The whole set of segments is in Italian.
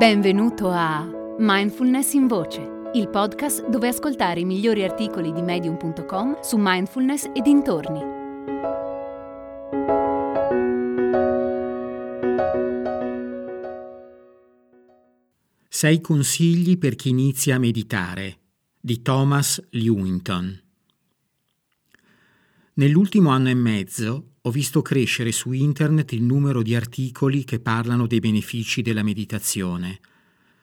Benvenuto a Mindfulness in Voce, il podcast dove ascoltare i migliori articoli di medium.com su mindfulness e dintorni. Sei consigli per chi inizia a meditare di Thomas Lewington. Nell'ultimo anno e mezzo ho visto crescere su internet il numero di articoli che parlano dei benefici della meditazione,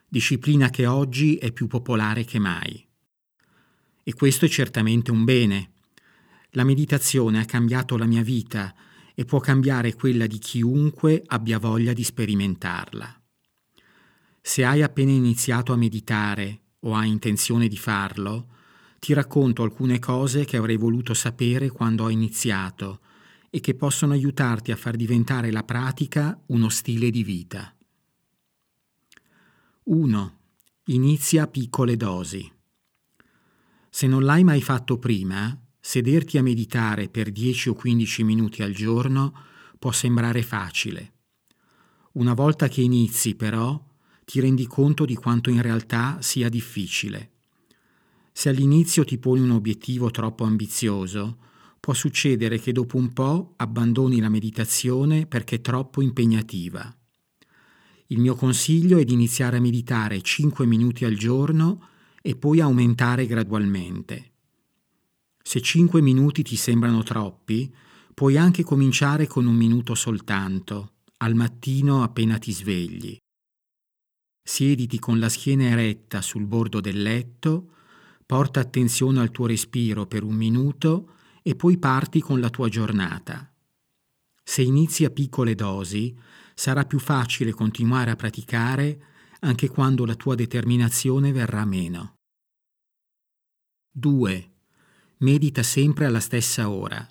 disciplina che oggi è più popolare che mai. E questo è certamente un bene. La meditazione ha cambiato la mia vita e può cambiare quella di chiunque abbia voglia di sperimentarla. Se hai appena iniziato a meditare o hai intenzione di farlo, ti racconto alcune cose che avrei voluto sapere quando ho iniziato e che possono aiutarti a far diventare la pratica uno stile di vita. 1. Inizia piccole dosi. Se non l'hai mai fatto prima, sederti a meditare per 10 o 15 minuti al giorno può sembrare facile. Una volta che inizi, però, ti rendi conto di quanto in realtà sia difficile. Se all'inizio ti poni un obiettivo troppo ambizioso, può succedere che dopo un po' abbandoni la meditazione perché è troppo impegnativa. Il mio consiglio è di iniziare a meditare 5 minuti al giorno e poi aumentare gradualmente. Se 5 minuti ti sembrano troppi, puoi anche cominciare con un minuto soltanto, al mattino appena ti svegli. Siediti con la schiena eretta sul bordo del letto, Porta attenzione al tuo respiro per un minuto e poi parti con la tua giornata. Se inizi a piccole dosi, sarà più facile continuare a praticare anche quando la tua determinazione verrà meno. 2. Medita sempre alla stessa ora.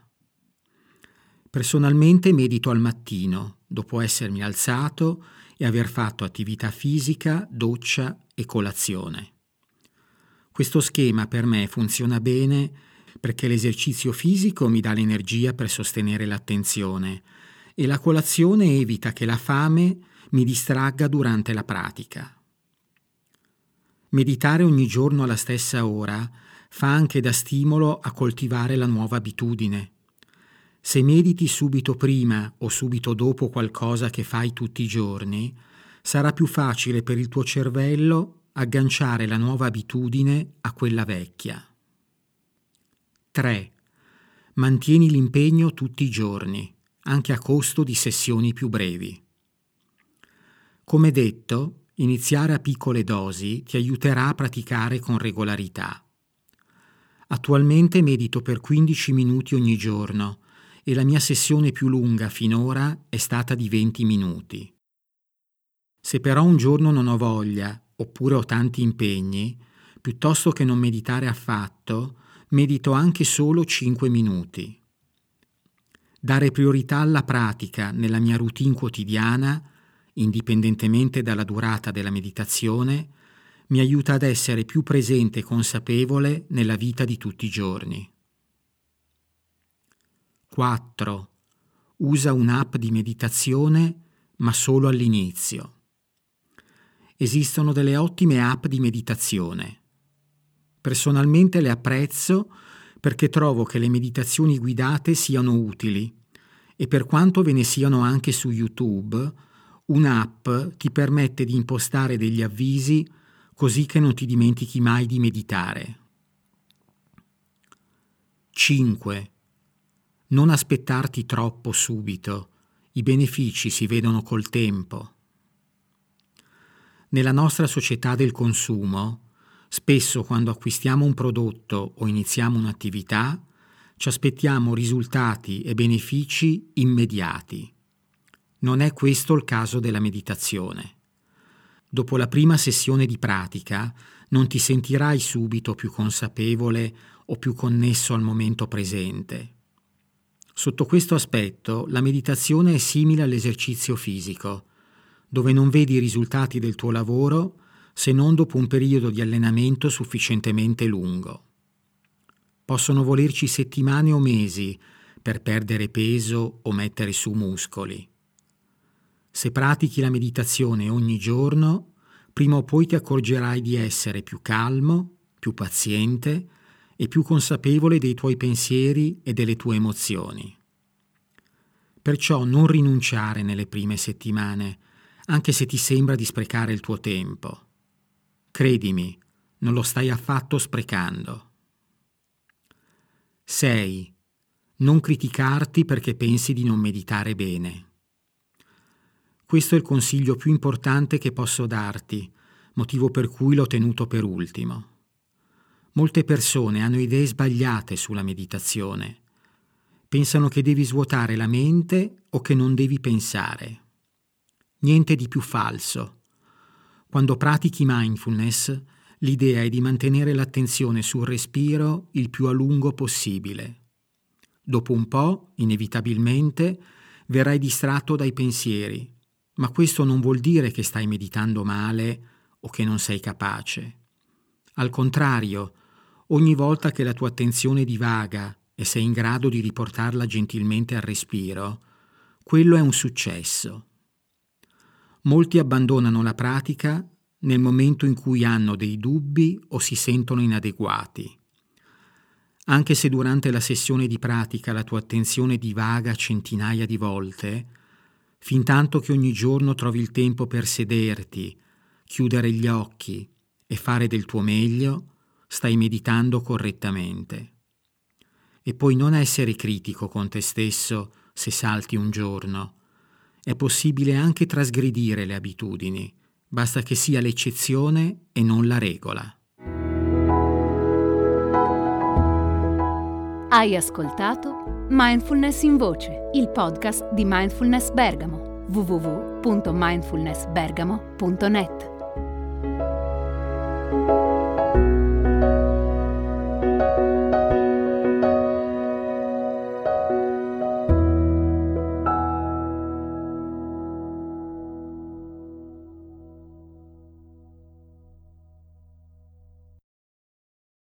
Personalmente medito al mattino, dopo essermi alzato e aver fatto attività fisica, doccia e colazione. Questo schema per me funziona bene perché l'esercizio fisico mi dà l'energia per sostenere l'attenzione e la colazione evita che la fame mi distragga durante la pratica. Meditare ogni giorno alla stessa ora fa anche da stimolo a coltivare la nuova abitudine. Se mediti subito prima o subito dopo qualcosa che fai tutti i giorni, sarà più facile per il tuo cervello agganciare la nuova abitudine a quella vecchia. 3. Mantieni l'impegno tutti i giorni, anche a costo di sessioni più brevi. Come detto, iniziare a piccole dosi ti aiuterà a praticare con regolarità. Attualmente medito per 15 minuti ogni giorno e la mia sessione più lunga finora è stata di 20 minuti. Se però un giorno non ho voglia oppure ho tanti impegni, piuttosto che non meditare affatto, medito anche solo 5 minuti. Dare priorità alla pratica nella mia routine quotidiana, indipendentemente dalla durata della meditazione, mi aiuta ad essere più presente e consapevole nella vita di tutti i giorni. 4. Usa un'app di meditazione ma solo all'inizio esistono delle ottime app di meditazione. Personalmente le apprezzo perché trovo che le meditazioni guidate siano utili e per quanto ve ne siano anche su YouTube, un'app ti permette di impostare degli avvisi così che non ti dimentichi mai di meditare. 5. Non aspettarti troppo subito, i benefici si vedono col tempo. Nella nostra società del consumo, spesso quando acquistiamo un prodotto o iniziamo un'attività, ci aspettiamo risultati e benefici immediati. Non è questo il caso della meditazione. Dopo la prima sessione di pratica non ti sentirai subito più consapevole o più connesso al momento presente. Sotto questo aspetto la meditazione è simile all'esercizio fisico dove non vedi i risultati del tuo lavoro se non dopo un periodo di allenamento sufficientemente lungo. Possono volerci settimane o mesi per perdere peso o mettere su muscoli. Se pratichi la meditazione ogni giorno, prima o poi ti accorgerai di essere più calmo, più paziente e più consapevole dei tuoi pensieri e delle tue emozioni. Perciò non rinunciare nelle prime settimane, anche se ti sembra di sprecare il tuo tempo. Credimi, non lo stai affatto sprecando. 6. Non criticarti perché pensi di non meditare bene. Questo è il consiglio più importante che posso darti, motivo per cui l'ho tenuto per ultimo. Molte persone hanno idee sbagliate sulla meditazione. Pensano che devi svuotare la mente o che non devi pensare. Niente di più falso. Quando pratichi mindfulness, l'idea è di mantenere l'attenzione sul respiro il più a lungo possibile. Dopo un po', inevitabilmente, verrai distratto dai pensieri, ma questo non vuol dire che stai meditando male o che non sei capace. Al contrario, ogni volta che la tua attenzione divaga e sei in grado di riportarla gentilmente al respiro, quello è un successo. Molti abbandonano la pratica nel momento in cui hanno dei dubbi o si sentono inadeguati. Anche se durante la sessione di pratica la tua attenzione divaga centinaia di volte, fin tanto che ogni giorno trovi il tempo per sederti, chiudere gli occhi e fare del tuo meglio, stai meditando correttamente. E poi non essere critico con te stesso se salti un giorno è possibile anche trasgredire le abitudini, basta che sia l'eccezione e non la regola. Hai ascoltato Mindfulness in Voce, il podcast di Mindfulness Bergamo, www.mindfulnessbergamo.net.